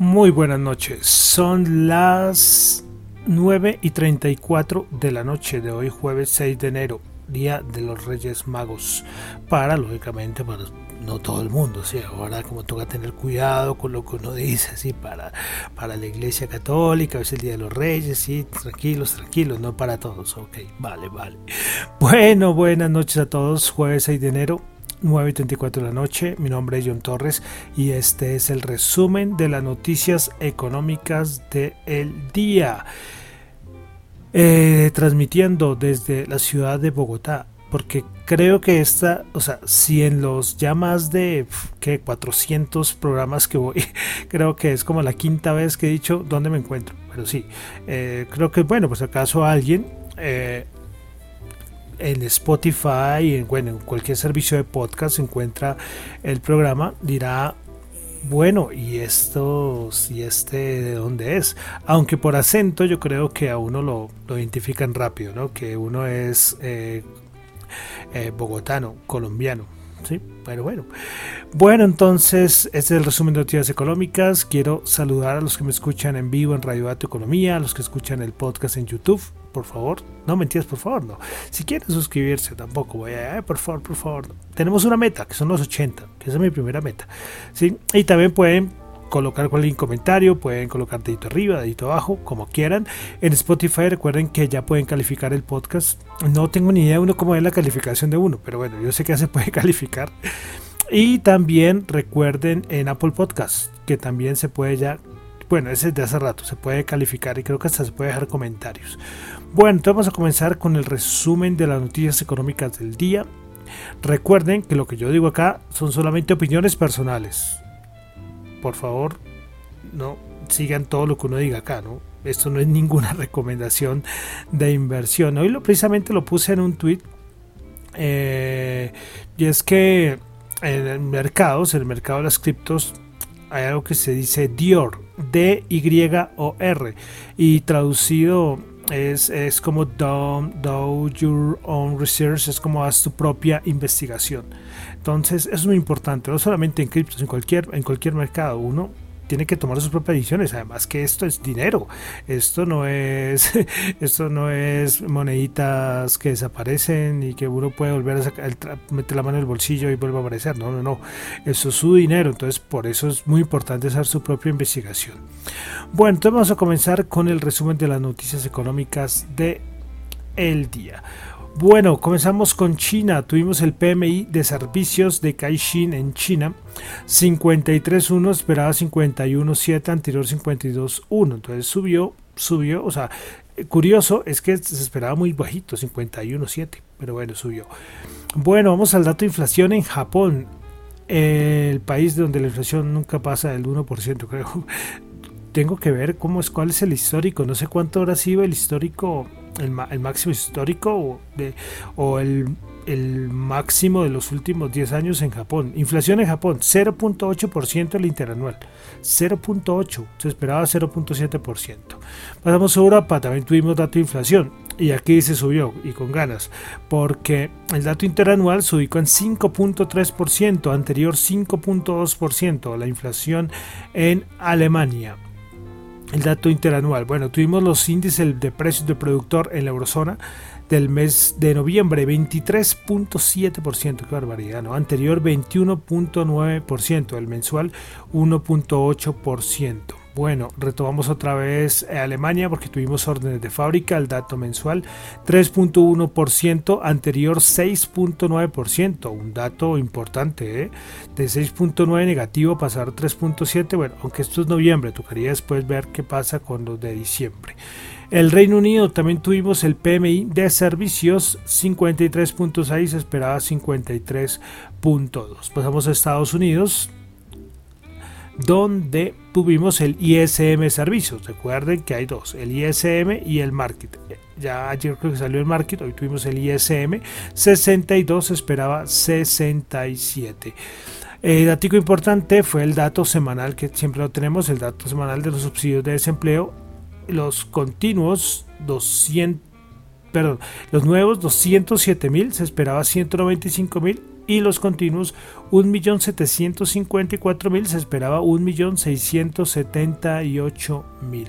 Muy buenas noches. Son las 9 y 34 de la noche de hoy, jueves 6 de enero, día de los Reyes Magos. Para, lógicamente, para no todo el mundo, ¿sí? Ahora, como toca tener cuidado con lo que uno dice, ¿sí? Para, para la Iglesia Católica, es el día de los Reyes, ¿sí? Tranquilos, tranquilos, no para todos. Ok, vale, vale. Bueno, buenas noches a todos, jueves 6 de enero 9 y 34 de la noche. Mi nombre es John Torres y este es el resumen de las noticias económicas del día. Eh, transmitiendo desde la ciudad de Bogotá, porque creo que esta, o sea, si en los ya más de que 400 programas que voy, creo que es como la quinta vez que he dicho dónde me encuentro, pero sí, eh, creo que bueno, pues acaso alguien eh, en Spotify, en, bueno, en cualquier servicio de podcast se encuentra el programa, dirá, bueno, ¿y esto, y este de dónde es? Aunque por acento yo creo que a uno lo, identifican rápido, ¿no? Que uno es eh, eh, bogotano, colombiano. ¿Sí? Pero bueno. Bueno, entonces, este es el resumen de noticias económicas. Quiero saludar a los que me escuchan en vivo en Radio Dato Economía, a los que escuchan el podcast en YouTube por favor. No mentiras, por favor, no. Si quieren suscribirse, tampoco voy a, por favor, por favor. Tenemos una meta, que son los 80, que esa es mi primera meta. ¿sí? Y también pueden colocar cualquier comentario, pueden colocar dedito arriba, dedito abajo, como quieran. En Spotify recuerden que ya pueden calificar el podcast. No tengo ni idea de uno cómo es la calificación de uno, pero bueno, yo sé que ya se puede calificar. Y también recuerden en Apple Podcast, que también se puede ya bueno, ese es de hace rato, se puede calificar y creo que hasta se puede dejar comentarios. Bueno, entonces vamos a comenzar con el resumen de las noticias económicas del día. Recuerden que lo que yo digo acá son solamente opiniones personales. Por favor, no sigan todo lo que uno diga acá, ¿no? Esto no es ninguna recomendación de inversión. Hoy lo, precisamente lo puse en un tweet. Eh, y es que en el mercado, en el mercado de las criptos, hay algo que se dice Dior, D-Y-O-R, y traducido es, es como do, do, your own research, es como haz tu propia investigación. Entonces, es muy importante, no solamente en criptos, en cualquier, en cualquier mercado. Uno tiene que tomar sus propias decisiones. Además que esto es dinero. Esto no es, esto no es moneditas que desaparecen y que uno puede volver a sacar, meter la mano en el bolsillo y vuelve a aparecer. No, no, no. Eso es su dinero. Entonces por eso es muy importante hacer su propia investigación. Bueno, entonces vamos a comenzar con el resumen de las noticias económicas de el día. Bueno, comenzamos con China. Tuvimos el PMI de servicios de Caixin en China. 53.1, esperaba 51.7, anterior 52.1. Entonces subió, subió. O sea, curioso es que se esperaba muy bajito, 51.7. Pero bueno, subió. Bueno, vamos al dato de inflación en Japón. El país donde la inflación nunca pasa del 1%, creo. Tengo que ver cómo es, cuál es el histórico. No sé cuánto habrá sido el histórico el, máximo histórico o el, el, máximo de los últimos 10 años en Japón. Inflación en Japón, 0.8% el interanual. 0.8, se esperaba 0.7%. Pasamos a Europa, también tuvimos dato de inflación. Y aquí se subió y con ganas, porque el dato interanual se ubicó en 5.3%, anterior 5.2%, la inflación en Alemania. El dato interanual. Bueno, tuvimos los índices de precios de productor en la eurozona del mes de noviembre, 23.7%, qué barbaridad, ¿no? Anterior 21.9%, el mensual 1.8%. Bueno, retomamos otra vez Alemania porque tuvimos órdenes de fábrica, el dato mensual 3.1%, anterior 6.9%, un dato importante, ¿eh? de 6.9 negativo pasar a 3.7, bueno, aunque esto es noviembre, tocaría después ver qué pasa con los de diciembre. El Reino Unido también tuvimos el PMI de servicios 53.6, esperaba 53.2. Pasamos a Estados Unidos, donde tuvimos el ISM Servicios. Recuerden que hay dos, el ISM y el Market. Ya ayer creo que salió el Market, hoy tuvimos el ISM 62, esperaba 67. El dato importante fue el dato semanal que siempre lo tenemos, el dato semanal de los subsidios de desempleo, los continuos 200, perdón, los nuevos 207 mil, se esperaba 195 mil y los continuos 1.754.000, se esperaba 1.678.000.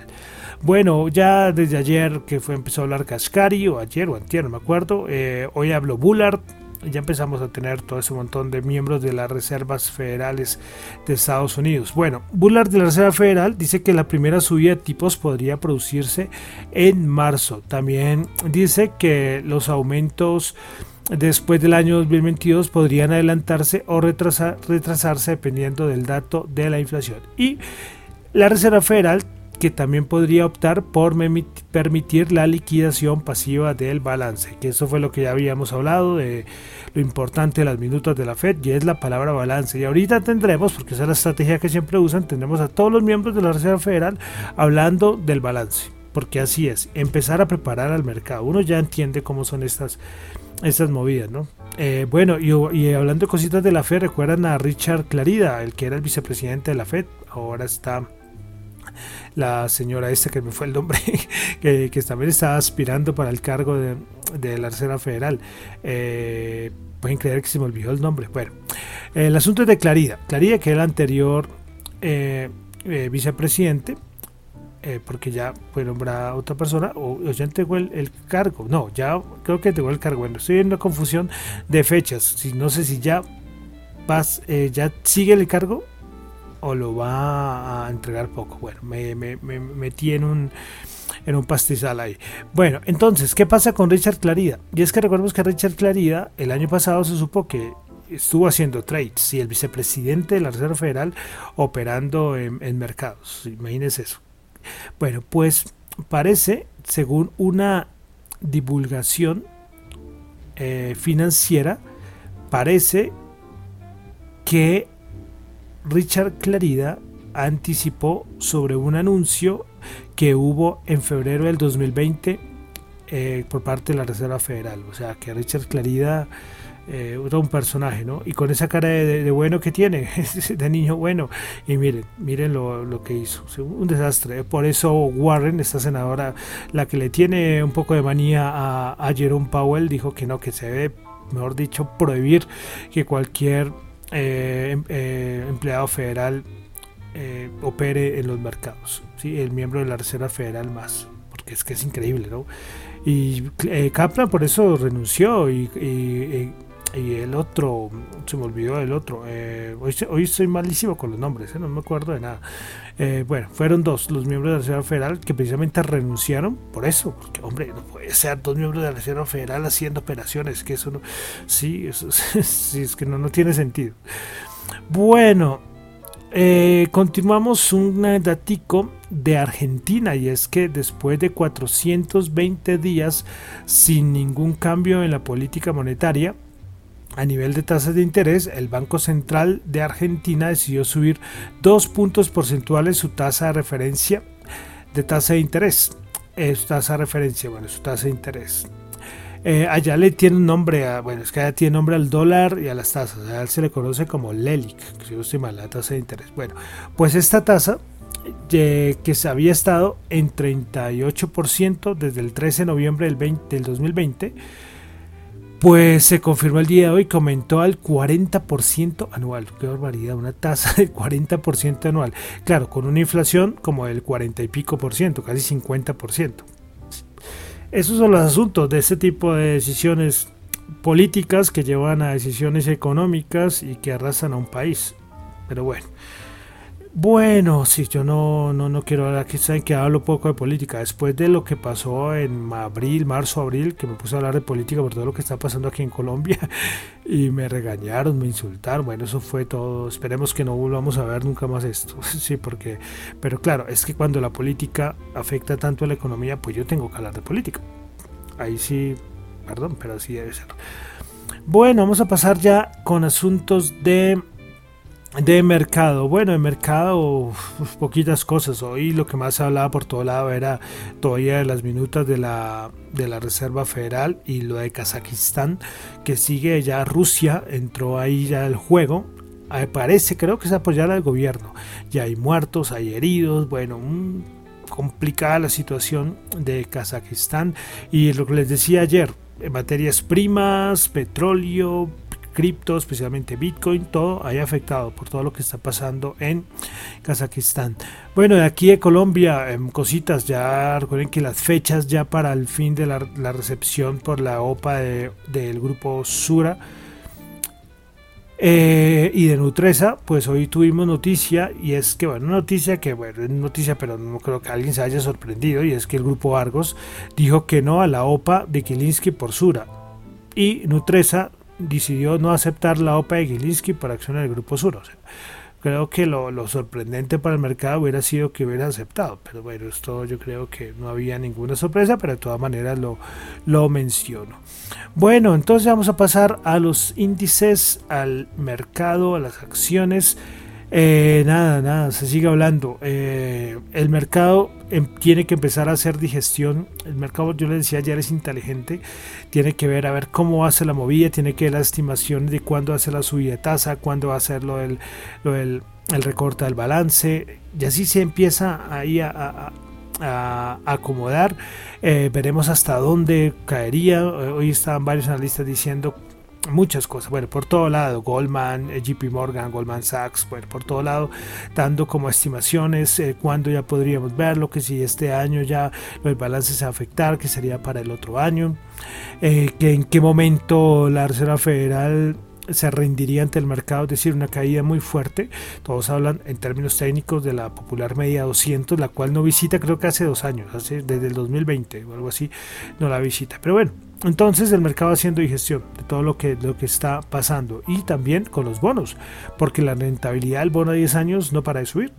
Bueno, ya desde ayer que fue empezó a hablar Cascari, o ayer o antier, no me acuerdo, eh, hoy habló Bullard, ya empezamos a tener todo ese montón de miembros de las reservas federales de Estados Unidos. Bueno, Bullard de la Reserva Federal dice que la primera subida de tipos podría producirse en marzo. También dice que los aumentos después del año 2022 podrían adelantarse o retrasarse dependiendo del dato de la inflación. Y la Reserva Federal que también podría optar por permitir la liquidación pasiva del balance, que eso fue lo que ya habíamos hablado de lo importante de las minutas de la Fed, y es la palabra balance. Y ahorita tendremos, porque esa es la estrategia que siempre usan, tendremos a todos los miembros de la Reserva Federal hablando del balance, porque así es, empezar a preparar al mercado. Uno ya entiende cómo son estas estas movidas, ¿no? Eh, bueno, y, hablando de cositas de la Fed, recuerdan a Richard Clarida, el que era el vicepresidente de la Fed, ahora está la señora esta que me fue el nombre, que, también estaba aspirando para el cargo de, la Reserva Federal. Eh, pueden creer que se me olvidó el nombre. Bueno, el asunto es de Clarida. Clarida, que era el anterior eh, vicepresidente, eh, porque ya fue nombrada otra persona o, ya entregó el, cargo. No, ya creo que entregó el cargo. Bueno, estoy en una confusión de fechas. No sé si ya vas, eh, ya sigue el cargo o lo va a entregar poco. Bueno, me, metí en un, en un pastizal ahí. Bueno, entonces, ¿qué pasa con Richard Clarida? Y es que recordemos que Richard Clarida el año pasado se supo que estuvo haciendo trades y el vicepresidente de la Reserva Federal operando en, en mercados. Imagínense eso. Bueno, pues parece, según una divulgación eh, financiera, parece que Richard Clarida anticipó sobre un anuncio que hubo en febrero del 2020 eh, por parte de la Reserva Federal. O sea, que Richard Clarida eh, un personaje, ¿no? Y con esa cara de, bueno que tiene, de niño bueno. Y miren, miren lo, que hizo. Un desastre. Por eso Warren, esta senadora, la que le tiene un poco de manía a, a Jerome Powell, dijo que no, que se debe, mejor dicho, prohibir que cualquier eh, em, eh, empleado federal opere en los mercados. ¿sí? El miembro de la Reserva Federal más. Porque es que es increíble, ¿no? Y Kaplan por eso renunció y y el otro, se me olvidó el otro, eh, hoy, hoy estoy malísimo con los nombres, eh, no me acuerdo de nada. Eh, bueno, fueron dos los miembros de la Reserva Federal que precisamente renunciaron por eso, porque hombre, no puede ser dos miembros de la Reserva Federal haciendo operaciones, que eso sí, sí es que no, no tiene sentido. Bueno, continuamos un datico de Argentina y es que después de 420 días sin ningún cambio en la política monetaria, a nivel de tasas de interés, el Banco Central de Argentina decidió subir dos puntos porcentuales su tasa de referencia de tasa de interés. Es tasa de referencia, bueno, su tasa de interés. Eh, allá le tiene un nombre, bueno, es que allá tiene nombre al dólar y a las tasas. Allá se le conoce como LELIC, si no estoy mal, la tasa de interés. Bueno, pues esta tasa eh, que se había estado en 38% desde el 13 de noviembre del, 20, del 2020 pues se confirmó el día de hoy que aumentó al 40% anual. Qué barbaridad, una tasa del 40% anual. Claro, con una inflación como del 40 y pico por ciento, casi 50 por ciento. Esos son los asuntos de este tipo de decisiones políticas que llevan a decisiones económicas y que arrasan a un país. Pero bueno, Bueno, sí, yo no, no, no quiero hablar, aquí saben que hablo poco de política. Después de lo que pasó en abril, marzo, abril, que me puse a hablar de política por todo lo que está pasando aquí en Colombia y me regañaron, me insultaron, bueno, eso fue todo. Esperemos que no volvamos a ver nunca más esto, sí, porque, pero claro, es que cuando la política afecta tanto a la economía, pues yo tengo que hablar de política. Ahí sí, perdón, pero así debe ser. Bueno, vamos a pasar ya con asuntos de de mercado, bueno, de mercado, poquitas cosas. Hoy lo que más se hablaba por todo lado era todavía de las minutas de la, de la Reserva Federal y lo de Kazajistán, que sigue ya Rusia, entró ahí ya el juego. Parece, creo que es apoyar al gobierno. Ya hay muertos, hay heridos, bueno, complicada la situación de Kazajistán. Y lo que les decía ayer, materias primas, petróleo, cripto, especialmente Bitcoin, todo haya afectado por todo lo que está pasando en Kazajistán. Bueno, de aquí de Colombia, en cositas, ya recuerden que las fechas ya para el fin de la, recepción por la OPA del grupo Sura. Eh, y de Nutresa, pues hoy tuvimos noticia y es que, bueno, noticia que, bueno, es noticia, pero no creo que alguien se haya sorprendido y es que el grupo Argos dijo que no a la OPA de Kilinsky por Sura. Y Nutresa decidió no aceptar la OPA de Gilinski para accionar el Grupo Sur. creo que lo, sorprendente para el mercado hubiera sido que hubiera aceptado, pero bueno, esto yo creo que no había ninguna sorpresa, pero de todas maneras lo, lo menciono. Bueno, entonces vamos a pasar a los índices, al mercado, a las acciones. Eh, nada, nada, se sigue hablando. Eh, el mercado em, tiene que empezar a hacer digestión. El mercado, yo le decía ayer, es inteligente. Tiene que ver a ver cómo hace la movida, tiene que ver las estimaciones de cuándo hace la subida de tasa, cuándo va a hacer lo del, el recorte del balance. Y así se empieza ahí a, acomodar. Eh, veremos hasta dónde caería. Hoy estaban varios analistas diciendo muchas cosas, bueno, por todo lado, Goldman, eh, JP Morgan, Goldman Sachs, bueno, por todo lado, dando como estimaciones eh, cuándo ya podríamos verlo, que si este año ya el balance se a afectar, que sería para el otro año, eh, que en qué momento la Reserva Federal se rendiría ante el mercado, es decir, una caída muy fuerte. Todos hablan en términos técnicos de la popular media 200, la cual no visita creo que hace dos años, hace, desde el 2020 o algo así, no la visita. Pero bueno, entonces el mercado haciendo digestión de todo lo que, lo que está pasando y también con los bonos, porque la rentabilidad del bono a 10 años no para de subir.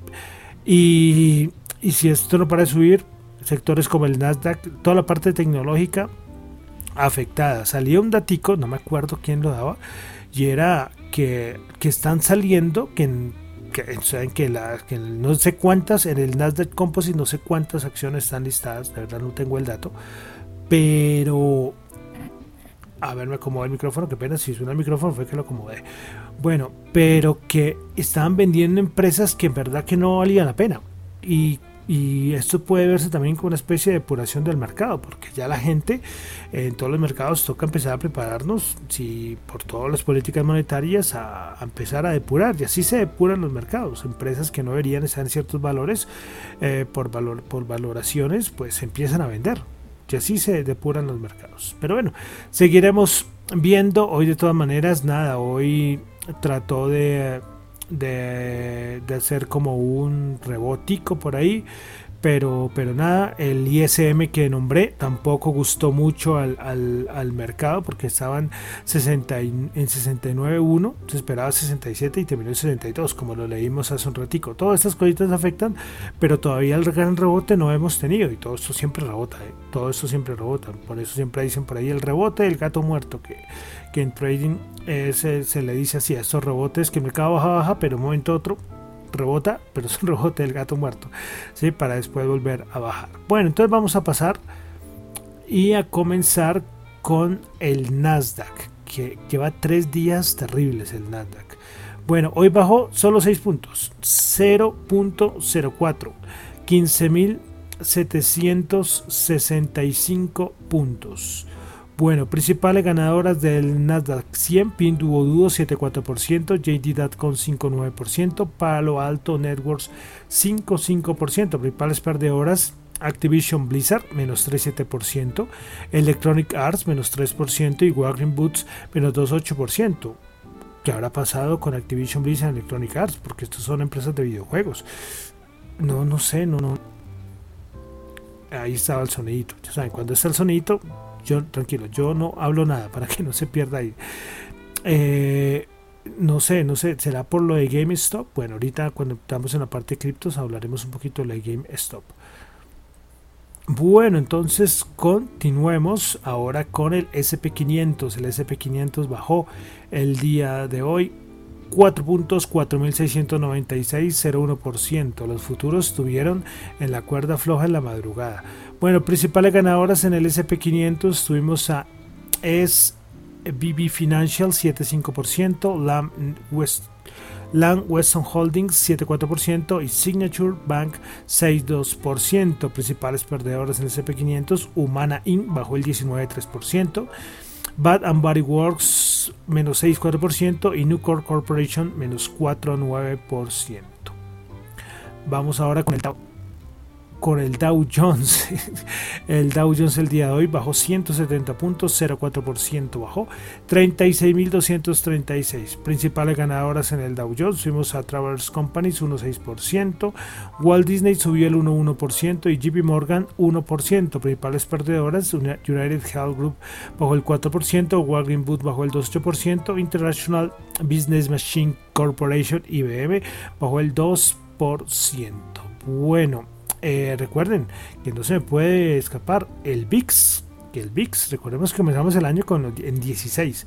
Y, y si esto no para de subir, sectores como el Nasdaq, toda la parte tecnológica afectada. Salía un datico, no me acuerdo quién lo daba, y era que, que están saliendo, que, saben que, la, que no sé cuántas, en el Nasdaq Composite no sé cuántas acciones están listadas, de verdad no tengo el dato, pero a ver, me acomodé el micrófono, qué pena, si suena el micrófono fue que lo acomodé. Bueno, pero que estaban vendiendo empresas que en verdad que no valían la pena. Y, esto puede verse también como una especie de depuración del mercado, porque ya la gente en todos los mercados toca empezar a prepararnos, si por todas las políticas monetarias, a, empezar a depurar. Y así se depuran los mercados. Empresas que no deberían estar en ciertos valores eh, por, valor, por valoraciones, pues empiezan a vender y así se depuran los mercados. Pero bueno, seguiremos viendo. Hoy de todas maneras, nada, hoy trató de, de, de hacer como un rebotico por ahí pero, pero nada, el ISM que nombré tampoco gustó mucho al, al, mercado porque estaban 60 en 69.1, se esperaba 67 y terminó en 62, como lo leímos hace un ratico. Todas estas cositas afectan, pero todavía el gran rebote no hemos tenido y todo esto siempre rebota, ¿eh? todo esto siempre rebota. Por eso siempre dicen por ahí el rebote del gato muerto, que, que en trading eh, se, se, le dice así a estos rebotes que el mercado baja, baja, pero un momento otro rebota, pero es un rebote del gato muerto, ¿sí? para después volver a bajar. Bueno, entonces vamos a pasar y a comenzar con el Nasdaq, que lleva tres días terribles el Nasdaq. Bueno, hoy bajó solo 6 puntos, 0.04, 15.765 puntos. Bueno, principales ganadoras del Nasdaq 100, Pinduoduo 7,4%, JD.com 5,9%, Palo Alto Networks 5,5%, principales perdedoras Activision Blizzard menos 3,7%, Electronic Arts menos 3% y Walgreens Boots menos 2,8%. ¿qué habrá pasado con Activision Blizzard y Electronic Arts? Porque estos son empresas de videojuegos. No, no sé, no, no. Ahí estaba el sonidito. Ya saben, cuando está el sonidito, yo, tranquilo, yo no hablo nada para que no se pierda ahí. Eh, no sé, no sé, ¿será por lo de GameStop? Bueno, ahorita cuando estamos en la parte de criptos hablaremos un poquito de la GameStop. Bueno, entonces continuemos ahora con el SP500. El SP500 bajó el día de hoy 4 puntos, 4.696,01%. Los futuros estuvieron en la cuerda floja en la madrugada. Bueno, principales ganadoras en el SP500 tuvimos a es BB Financial 7.5%, Lam West Weston Holdings 7,4% y Signature Bank 6,2%. Principales perdedores en el CP500, Humana Inc. bajó el 19,3%, Bad and Body Works menos 6,4% y Nucor Corporation menos 4,9%. Vamos ahora con el con el Dow Jones. el Dow Jones el día de hoy bajó 170 puntos, 0,4% bajó, 36.236. Principales ganadoras en el Dow Jones, fuimos a Travelers Companies 1,6%, Walt Disney subió el 1,1% y JP Morgan 1%. Principales perdedoras, United Health Group bajó el 4%, Walgreens Booth bajó el 2,8%, International Business Machine Corporation IBM bajó el 2%. Bueno, eh, recuerden que no se me puede escapar el VIX, que el VIX, recordemos que comenzamos el año con en 16,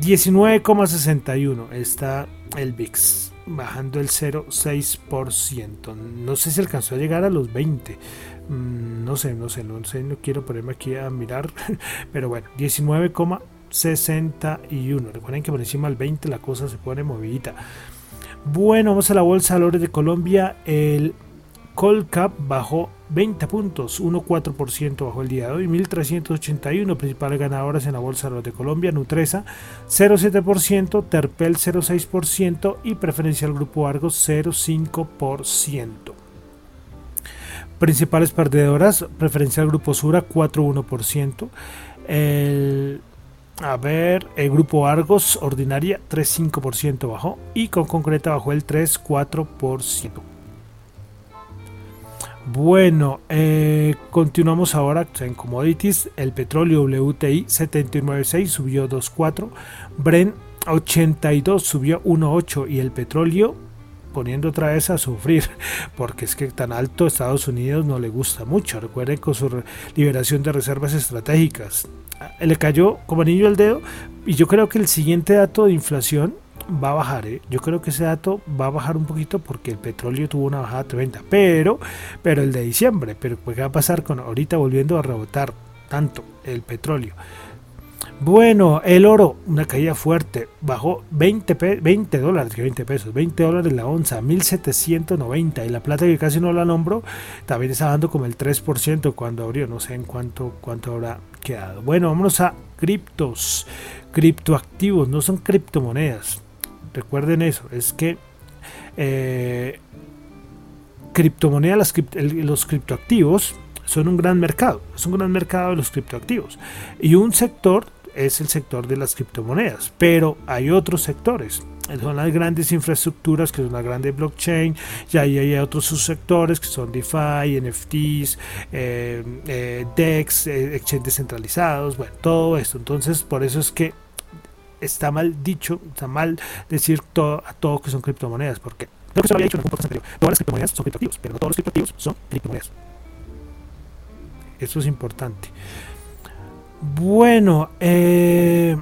19,61 está el VIX, bajando el 0,6%. No sé si alcanzó a llegar a los 20. Mm, no sé, no sé, no sé, no quiero ponerme aquí a mirar, pero bueno, 19,61. Recuerden que por encima del 20 la cosa se pone movidita. Bueno, vamos a la bolsa de valores de Colombia. El Colcap bajó 20 puntos, 1,4% bajó el día de hoy, 1.381 principales ganadoras en la Bolsa de Colombia, Nutresa 0,7%, Terpel 0,6% y Preferencial Grupo Argos 0,5%. Principales perdedoras, Preferencial Grupo Sura 4,1%, el a ver, el grupo Argos ordinaria 3,5% bajó y con concreta bajó el 3,4%. Bueno, eh, continuamos ahora en commodities. El petróleo WTI 79.6 subió 2.4. Brent 82 subió 1.8 y el petróleo poniendo otra vez a sufrir porque es que tan alto Estados Unidos no le gusta mucho. Recuerden con su liberación de reservas estratégicas. Le cayó como anillo al dedo y yo creo que el siguiente dato de inflación va a bajar. ¿eh? Yo creo que ese dato va a bajar un poquito porque el petróleo tuvo una bajada tremenda. Pero, pero el de diciembre, pero pues, ¿qué va a pasar con ahorita volviendo a rebotar tanto el petróleo? Bueno, el oro, una caída fuerte, bajó 20, 20 dólares, 20 pesos, 20 dólares la onza, 1790. Y la plata que casi no la nombro, también está dando como el 3% cuando abrió, no sé en cuánto, cuánto habrá quedado. Bueno, vámonos a criptos, criptoactivos, no son criptomonedas. Recuerden eso, es que eh, criptomonedas, los criptoactivos son un gran mercado, es un gran mercado de los criptoactivos. Y un sector es el sector de las criptomonedas, pero hay otros sectores. Son las grandes infraestructuras, que son la grande blockchain, y hay otros subsectores que son DeFi, NFTs, eh, eh, DEX, exchanges descentralizados, bueno, todo esto. Entonces, por eso es que está mal dicho, está mal decir todo, a todo que son criptomonedas, porque lo que se había dicho en un podcast anterior, todas las criptomonedas son criptoactivos, pero no todos los criptoactivos son criptomonedas. Eso es importante. Bueno, eh,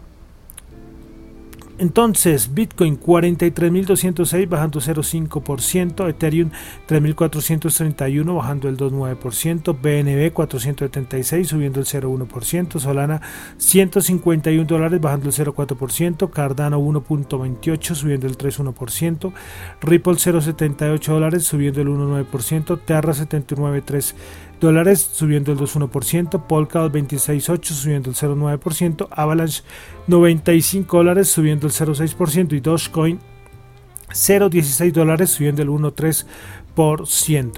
entonces, Bitcoin 43.206 bajando 0,5%, Ethereum 3.431 bajando el 2,9%, BNB 476 subiendo el 0,1%, Solana 151 dólares bajando el 0,4%, Cardano 1.28 subiendo el 3,1%, Ripple 0,78 dólares subiendo el 1,9%, Terra 79,3 dólares subiendo el 2,1%, Polkadot 26,8 subiendo el 0,9%, Avalanche 95 dólares subiendo el 0,6% y Dogecoin 0.16 dólares subiendo el 1.3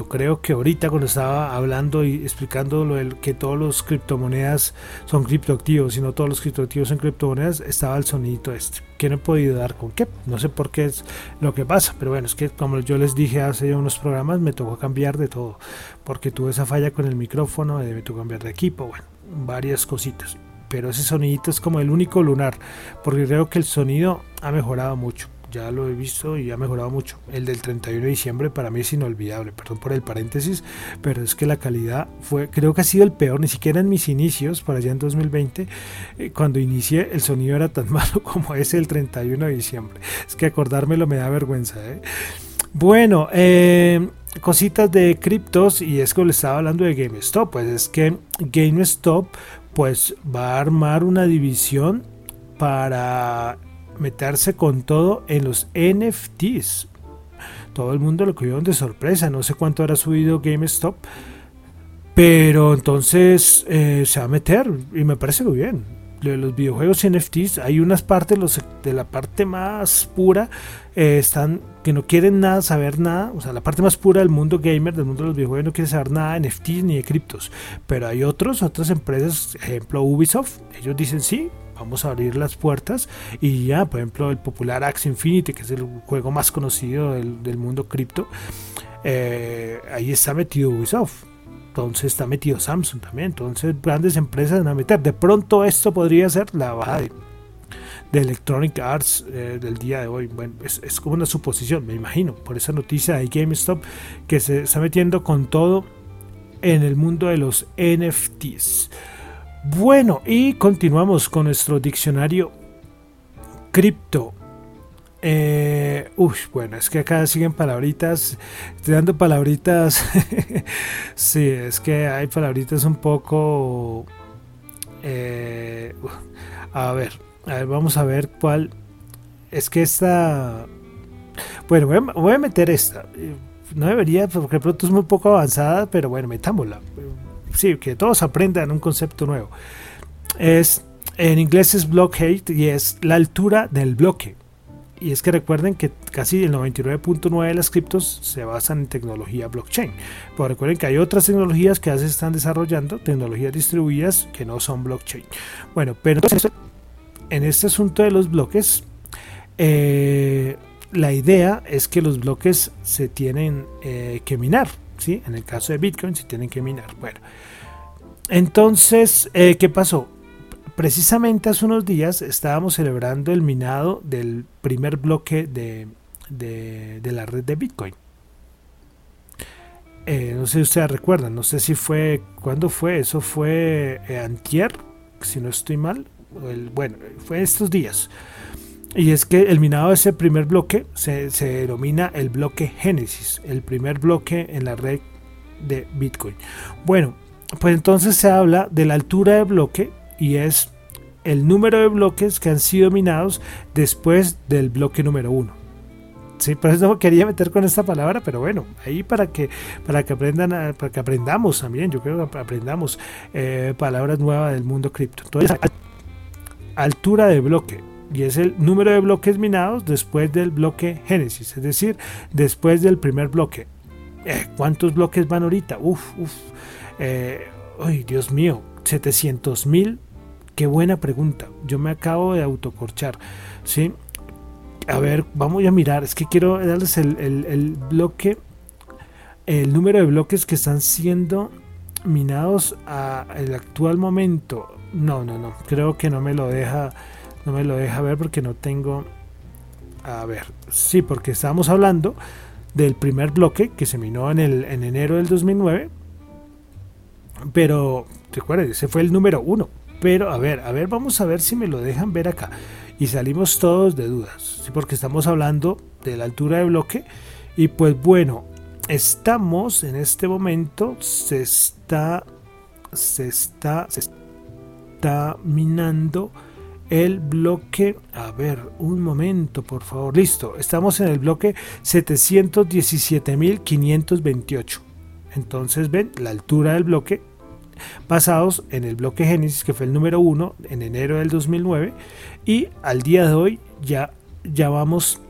Creo que ahorita cuando estaba hablando y explicando lo del que todos los criptomonedas son criptoactivos y no todos los criptoactivos son criptomonedas, estaba el sonidito este. Que no he podido dar con qué. No sé por qué es lo que pasa. Pero bueno, es que como yo les dije hace unos programas, me tocó cambiar de todo. Porque tuve esa falla con el micrófono, y me tocó cambiar de equipo. Bueno, varias cositas. Pero ese sonidito es como el único lunar. Porque creo que el sonido ha mejorado mucho ya lo he visto y ha mejorado mucho. El del 31 de diciembre para mí es inolvidable, perdón por el paréntesis, pero es que la calidad fue, creo que ha sido el peor, ni siquiera en mis inicios, para allá en 2020, eh, cuando inicié el sonido era tan malo como ese el 31 de diciembre. Es que acordármelo me da vergüenza. ¿eh? Bueno, eh, cositas de criptos y es que le estaba hablando de GameStop, pues es que GameStop pues va a armar una división para meterse con todo en los NFTs. Todo el mundo lo cogieron de sorpresa. No sé cuánto habrá subido GameStop. Pero entonces eh, se va a meter y me parece muy bien. Los videojuegos NFTs, hay unas partes de la parte más pura eh, están que no quieren nada, saber nada. O sea, la parte más pura del mundo gamer, del mundo de los videojuegos, no quiere saber nada de NFTs ni de criptos. Pero hay otros, otras empresas, ejemplo Ubisoft, ellos dicen sí, vamos a abrir las puertas y ya, por ejemplo, el popular Axie Infinity, que es el juego más conocido del, mundo cripto, eh, ahí está metido Ubisoft. Entonces está metido Samsung también. Entonces grandes empresas van a meter. De pronto esto podría ser la baja de, Electronic Arts eh, del día de hoy. Bueno, es, es, como una suposición, me imagino, por esa noticia de GameStop que se está metiendo con todo en el mundo de los NFTs. Bueno, y continuamos con nuestro diccionario cripto. Eh, bueno, es que acá siguen palabritas, estoy dando palabritas. sí, es que hay palabritas un poco. Eh, a ver, a ver, vamos a ver cuál. Es que esta. Bueno, voy a, voy a meter esta. No debería, porque pronto es muy poco avanzada, pero bueno, metámosla que todos aprendan un concepto nuevo. Es, en inglés es block height y es la altura del bloque. Y es que recuerden que casi el 99.9 de las criptos se basan en tecnología blockchain. Pero recuerden que hay otras tecnologías que ya se están desarrollando, tecnologías distribuidas que no son blockchain. Bueno, pero en este asunto de los bloques, eh, la idea es que los bloques se tienen eh, que minar. ¿sí? En el caso de Bitcoin se tienen que minar. Bueno, entonces, eh, ¿qué pasó? Precisamente hace unos días estábamos celebrando el minado del primer bloque de, la red de Bitcoin. Eh, no sé si ustedes recuerdan, no sé si fue, ¿cuándo fue? Eso fue eh, antier, si no estoy mal. bueno, fue estos días. Y es que el minado de ese primer bloque se, se, denomina el bloque Génesis, el primer bloque en la red de Bitcoin. Bueno, pues entonces se habla de la altura de bloque y es el número de bloques que han sido minados después del bloque número uno. Sí, por eso quería meter con esta palabra, pero bueno, ahí para que para que aprendan, para que aprendamos también, yo creo que aprendamos eh, palabras nuevas del mundo cripto. Entonces, altura de bloque y es el número de bloques minados después del bloque Génesis, es decir, después del primer bloque. Eh, ¿Cuántos bloques van ahorita? Uf, uf. Eh, ay, Dios mío, 700 mil. Qué buena pregunta. Yo me acabo de autocorchar. ¿sí? A ver, vamos a mirar. Es que quiero darles el, el bloque, el número de bloques que están siendo minados a el actual momento. No, no, no. Creo que no me lo deja no me lo deja ver porque no tengo... A ver, sí, porque estábamos hablando del primer bloque que se minó en, el, en enero del 2009. Pero, recuerden, ese fue el número uno. Pero, a ver, a ver, vamos a ver si me lo dejan ver acá. Y salimos todos de dudas, porque estamos hablando de la altura de bloque. Y pues bueno, estamos en este momento, se está, se está, se está minando el bloque, a ver, un momento, por favor, listo, estamos en el bloque 717.528. Entonces ven la altura del bloque basados en el bloque Génesis, que fue el número 1 en enero del 2009, y al día de hoy ya, ya vamos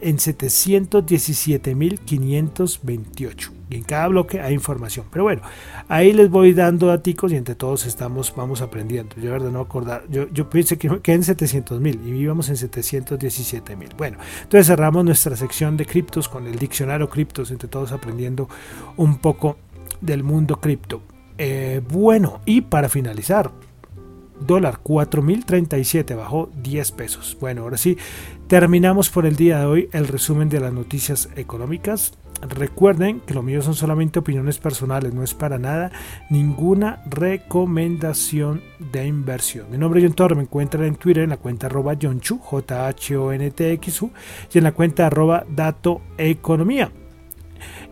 en 717.528. Y en cada bloque hay información. Pero bueno, ahí les voy dando datos y entre todos estamos, vamos aprendiendo. Yo verdad no acordar. Yo, yo pensé que, que en 700.000 y vivíamos en 717.000. Bueno, entonces cerramos nuestra sección de criptos con el diccionario criptos, entre todos aprendiendo un poco del mundo cripto. Eh, bueno, y para finalizar, dólar 4037 bajó 10 pesos. Bueno, ahora sí, terminamos por el día de hoy el resumen de las noticias económicas. Recuerden que lo mío son solamente opiniones personales, no es para nada ninguna recomendación de inversión. Mi nombre es John Torre, me encuentran en Twitter en la cuenta arroba John J H O N T X U, y en la cuenta arroba Dato Economía.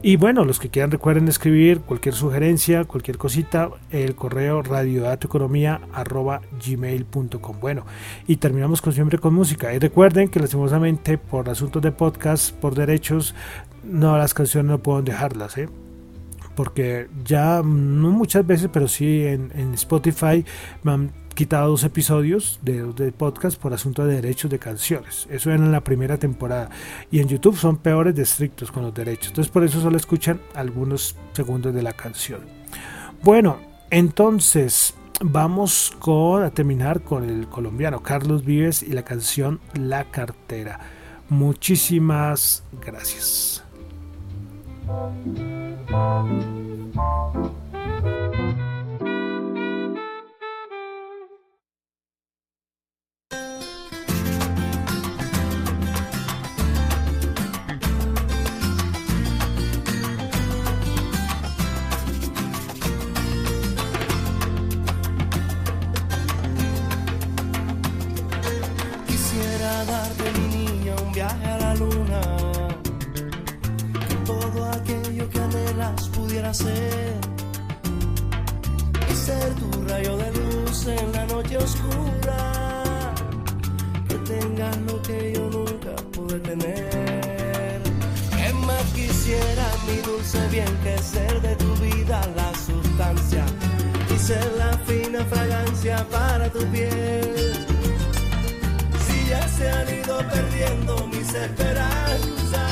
Y bueno, los que quieran recuerden escribir cualquier sugerencia, cualquier cosita, el correo radiodatoeconomía.gmail.com. Bueno, y terminamos con siempre con música. Y recuerden que lastimosamente por asuntos de podcast, por derechos, no las canciones no puedo dejarlas, ¿eh? porque ya no muchas veces, pero sí en, en Spotify quitado dos episodios de, podcast por asunto de derechos de canciones. Eso era en la primera temporada. Y en YouTube son peores de estrictos con los derechos. Entonces por eso solo escuchan algunos segundos de la canción. Bueno, entonces vamos a terminar con el colombiano Carlos Vives y la canción La Cartera. Muchísimas gracias. Para tu piel. Si ya se han ido perdiendo mis esperanzas,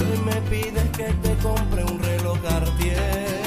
hoy me pides que te compre un reloj Cartier